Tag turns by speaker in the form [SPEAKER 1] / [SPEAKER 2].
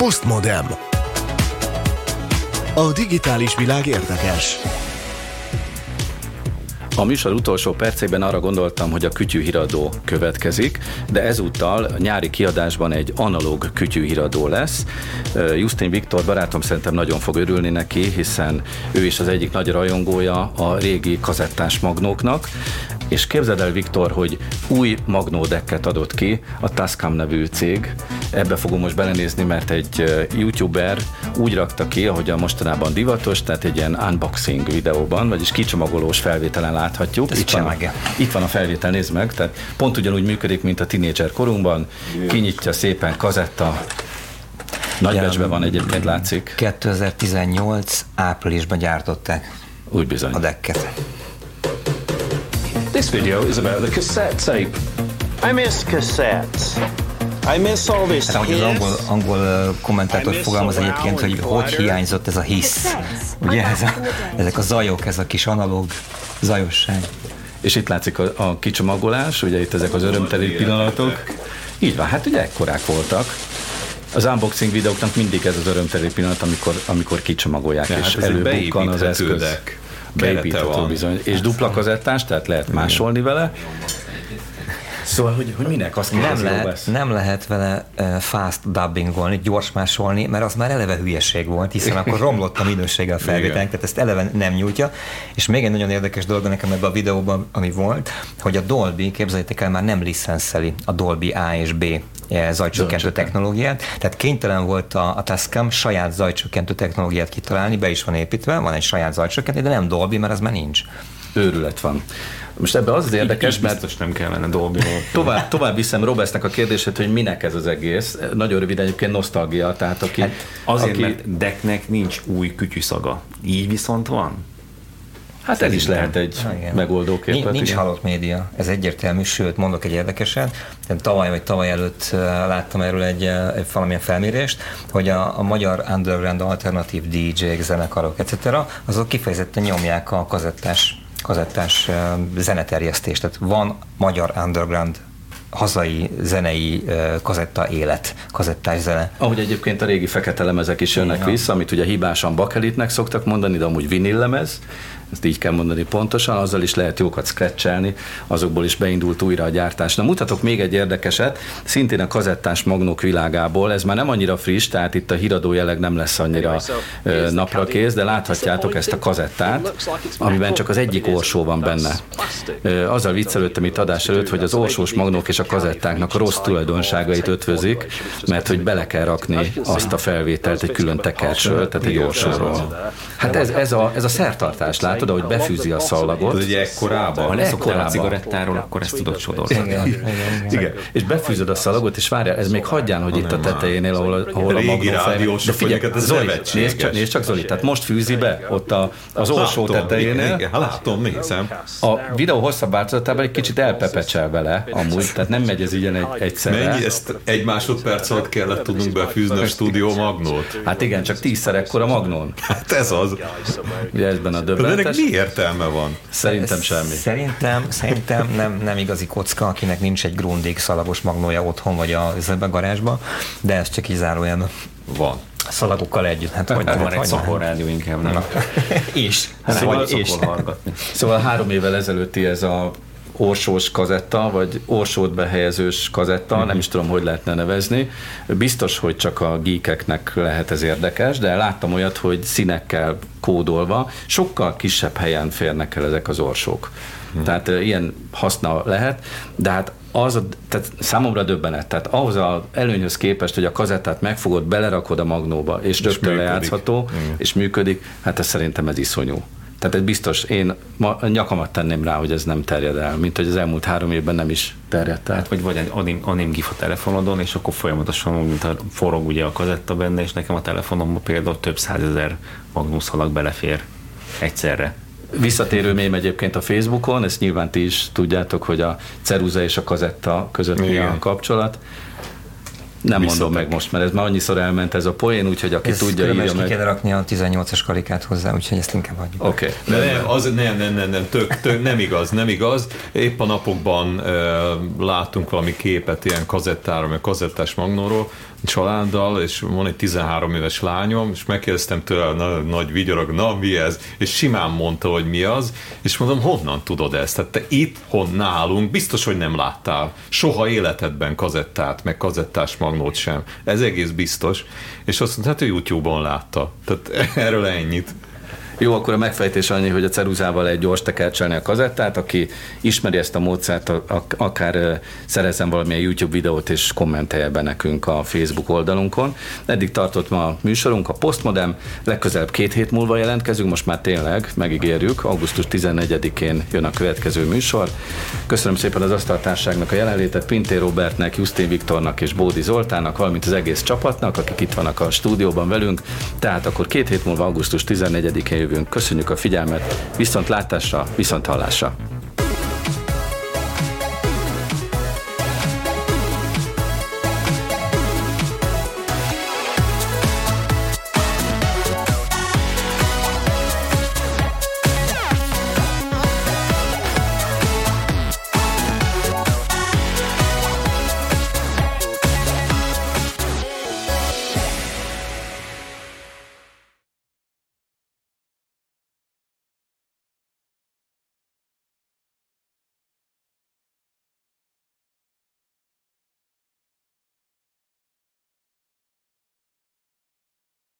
[SPEAKER 1] Postmodem. A digitális világ érdekes.
[SPEAKER 2] A műsor utolsó percében arra gondoltam, hogy a kütyűhíradó következik, de ezúttal nyári kiadásban egy analóg kütyűhíradó lesz. Justin Viktor barátom szerintem nagyon fog örülni neki, hiszen ő is az egyik nagy rajongója a régi kazettás magnóknak. És képzeld el, Viktor, hogy új magnódekket adott ki a Tascam nevű cég. Ebbe fogom most belenézni, mert egy youtuber úgy rakta ki, ahogy a mostanában divatos, tehát egy ilyen unboxing videóban, vagyis kicsomagolós felvételen láthatjuk. Itt van, itt van a felvétel, nézd meg. Tehát pont ugyanúgy működik, mint a tinédzser korunkban. Kinyitja szépen kazetta, Nagybecsben van egyébként, látszik.
[SPEAKER 3] 2018 áprilisban gyártották
[SPEAKER 2] Úgy bizony.
[SPEAKER 3] a dekket.
[SPEAKER 4] This video is about the cassette tape.
[SPEAKER 5] I miss cassettes. I miss all this
[SPEAKER 3] Hát ahogy az angol, angol kommentátor fogalmaz egyébként, hogy hogy hiányzott ez a hisz. Ugye ez a, ezek a zajok, ez a kis analóg zajosság.
[SPEAKER 2] És itt látszik a, a kicsomagolás, ugye itt ezek az örömteli pillanatok. Így van, hát ugye ekkorák voltak. Az unboxing videóknak mindig ez az örömteli pillanat, amikor, amikor kicsomagolják,
[SPEAKER 6] Ja,
[SPEAKER 2] és
[SPEAKER 6] hát
[SPEAKER 2] előbukkan az eszköz. Beépíthető
[SPEAKER 6] van.
[SPEAKER 2] bizony. És dupla kazettás, tehát lehet másolni vele. Szóval, hogy, hogy minek azt
[SPEAKER 3] Nem lehet, nem lehet vele fast dubbingolni, gyors másolni, mert az már eleve hülyeség volt, hiszen akkor romlott a minősége a felvételnek, tehát ezt eleve nem nyújtja. És még egy nagyon érdekes dolog nekem ebben a videóban, ami volt, hogy a Dolby, képzeljétek el, már nem licenszeli a Dolby A és B eh, zajcsökkentő
[SPEAKER 2] Zajcsökkent.
[SPEAKER 3] technológiát, tehát kénytelen volt a, a Tascam saját zajcsökkentő technológiát kitalálni, be is van építve, van egy saját zajcsökkentő, de nem Dolby, mert az már nincs.
[SPEAKER 2] Őrület van. Most ebben az az érdekes,
[SPEAKER 6] Így
[SPEAKER 2] mert
[SPEAKER 6] biztos nem kellene dolgozni.
[SPEAKER 2] Tovább, tovább viszem Robesznek a kérdését, hogy minek ez az egész. Nagyon röviden egyébként nosztalgia, tehát aki...
[SPEAKER 6] Hát azért,
[SPEAKER 2] aki,
[SPEAKER 6] mert decknek nincs új kütyűszaga. Így viszont van.
[SPEAKER 2] hát ez is lehet egy
[SPEAKER 3] Ha, igen.
[SPEAKER 2] megoldóképet.
[SPEAKER 3] Nincs, nincs
[SPEAKER 2] igen.
[SPEAKER 3] halott média, ez egyértelmű, sőt, mondok egy érdekeset. Tavaly vagy tavaly előtt láttam erről egy, egy valamilyen felmérést, hogy a, a magyar underground alternatív DJ-k, zenekarok, etc. azok kifejezetten nyomják a kazettás, kazettás zeneterjesztést. Tehát van magyar underground hazai zenei kazetta élet, kazettás zene.
[SPEAKER 2] Ahogy egyébként a régi fekete lemezek is jönnek
[SPEAKER 3] Igen.
[SPEAKER 2] vissza, amit ugye hibásan bakelitnek szoktak mondani, de amúgy vinil lemez, ezt így kell mondani pontosan, azzal is lehet jókat scratchelni, azokból is beindult újra a gyártás. Na mutatok még egy érdekeset, szintén a kazettás magnók világából, ez már nem annyira friss, tehát itt a híradó jelleg nem lesz annyira napra kész, de láthatjátok ezt a kazettát, amiben csak az egyik orsó van benne. Azzal viccelődtem itt adás előtt, hogy az orsós magnók és a kazettáknak a rossz tulajdonságait ötvözik, mert hogy bele kell rakni azt a felvételt egy külön tekercsről, tehát egy orsóról. Hát ez, ez, a, ez a szertartás, látod, ahogy befűzi a
[SPEAKER 6] Ez
[SPEAKER 2] szallagot.
[SPEAKER 6] ugye ekkorában.
[SPEAKER 2] Ha leszoktál a cigarettáról,
[SPEAKER 6] akkor ezt tudod sodorni.
[SPEAKER 3] Igen, igen, igen.
[SPEAKER 2] És befűzöd a szalagot, és várjál, ez még hagyján, hogy itt a tetejénél, ahol, a- ahol a
[SPEAKER 6] Régi
[SPEAKER 2] magnó fel...
[SPEAKER 6] rádiósok vagyunk, hát ez
[SPEAKER 2] Zoli, nézd csak, nézd csak Zoli, tehát most fűzi be ott a, az orsó tetejénél.
[SPEAKER 6] Igen, látom, nézem.
[SPEAKER 2] A videó hosszabb változatában egy kicsit elpepecsel vele, amúgy, tehát nem megy ez ilyen egy, egyszerre.
[SPEAKER 6] Mennyi ezt egy másodperc alatt kellett tudnunk befűzni a stúdió magnót?
[SPEAKER 2] Hát igen, csak tízszer ekkora magnón.
[SPEAKER 6] Hát ez az.
[SPEAKER 2] Ugye ezben a
[SPEAKER 6] De ennek
[SPEAKER 2] döbbenetes.
[SPEAKER 6] mi értelme van?
[SPEAKER 2] Szerintem semmi.
[SPEAKER 3] Szerintem, szerintem nem, nem igazi kocka, akinek nincs egy Grundig szalagos magnója otthon, vagy a, a garázsba, de ez csak így zárójelben
[SPEAKER 6] Van.
[SPEAKER 3] szalagokkal együtt. Hát hogy
[SPEAKER 6] van egy szakorrádió inkább, nem?
[SPEAKER 3] És.
[SPEAKER 6] Hát
[SPEAKER 2] Szóval és-. Szóval három évvel ezelőtti ez a orsós kazetta, vagy orsót behelyezős kazetta, nem is tudom, hogy lehetne nevezni. Biztos, hogy csak a geekeknek lehet ez érdekes, de láttam olyat, hogy színekkel kódolva sokkal kisebb helyen férnek el ezek az orsók. Tehát e, ilyen haszna lehet, de hát az, a, tehát számomra döbbenet. Tehát ahhoz az előnyhöz képest, hogy a kazettát megfogod, belerakod a magnóba, és rögtön
[SPEAKER 6] működik.
[SPEAKER 2] lejátszható,
[SPEAKER 6] Igen.
[SPEAKER 2] és működik, hát ez szerintem ez iszonyú. Tehát ez biztos, én ma nyakamat tenném rá, hogy ez nem terjed el, mint hogy az elmúlt három évben nem is terjedt el.
[SPEAKER 6] Hát, vagy vagy egy anim, anim gif a telefonodon, és akkor folyamatosan, mint a forog ugye a kazetta benne, és nekem a telefonomban például több százezer magnuszalag belefér egyszerre.
[SPEAKER 2] Visszatérő mém egyébként a Facebookon, ezt nyilván ti is tudjátok, hogy a ceruza és a kazetta között mi a kapcsolat. Nem mondom meg most, mert ez már annyiszor elment ez a poén, úgyhogy aki
[SPEAKER 3] Ez
[SPEAKER 2] tudja, írja
[SPEAKER 3] ki
[SPEAKER 2] meg.
[SPEAKER 3] kéne rakni a 18-as karikát hozzá, úgyhogy ezt inkább hagyjuk.
[SPEAKER 2] Oké.
[SPEAKER 7] De nem, az, nem, nem, nem, nem, tök, tök, nem igaz, nem igaz. Épp a napokban uh, láttunk valami képet ilyen kazettára, meg kazettás magnóról, családdal, és van egy 13 éves lányom, és megkérdeztem tőle, na, nagy vigyorog, na mi ez? És simán mondta, hogy mi az, és mondom, honnan tudod ezt? Tehát te itthon nálunk biztos, hogy nem láttál soha életedben kazettát, meg kazettás magnót sem. Ez egész biztos. És azt mondta, hát ő YouTube-on látta. Tehát erről ennyit.
[SPEAKER 2] Jó, akkor a megfejtés annyi, hogy a ceruzával egy gyors tekercselni a kazettát, aki ismeri ezt a módszert, akár szerezzen valamilyen YouTube videót és kommentelje be nekünk a Facebook oldalunkon. Eddig tartott ma a műsorunk, a Postmodem, legközelebb két hét múlva jelentkezünk, most már tényleg megígérjük, augusztus 14-én jön a következő műsor. Köszönöm szépen az asztaltárságnak a jelenlétet, Pintér Robertnek, Justin Viktornak és Bódi Zoltának, valamint az egész csapatnak, akik itt vannak a stúdióban velünk. Tehát akkor két hét múlva, augusztus 14-én jövünk. Köszönjük a figyelmet, viszont látásra, viszont hallásra.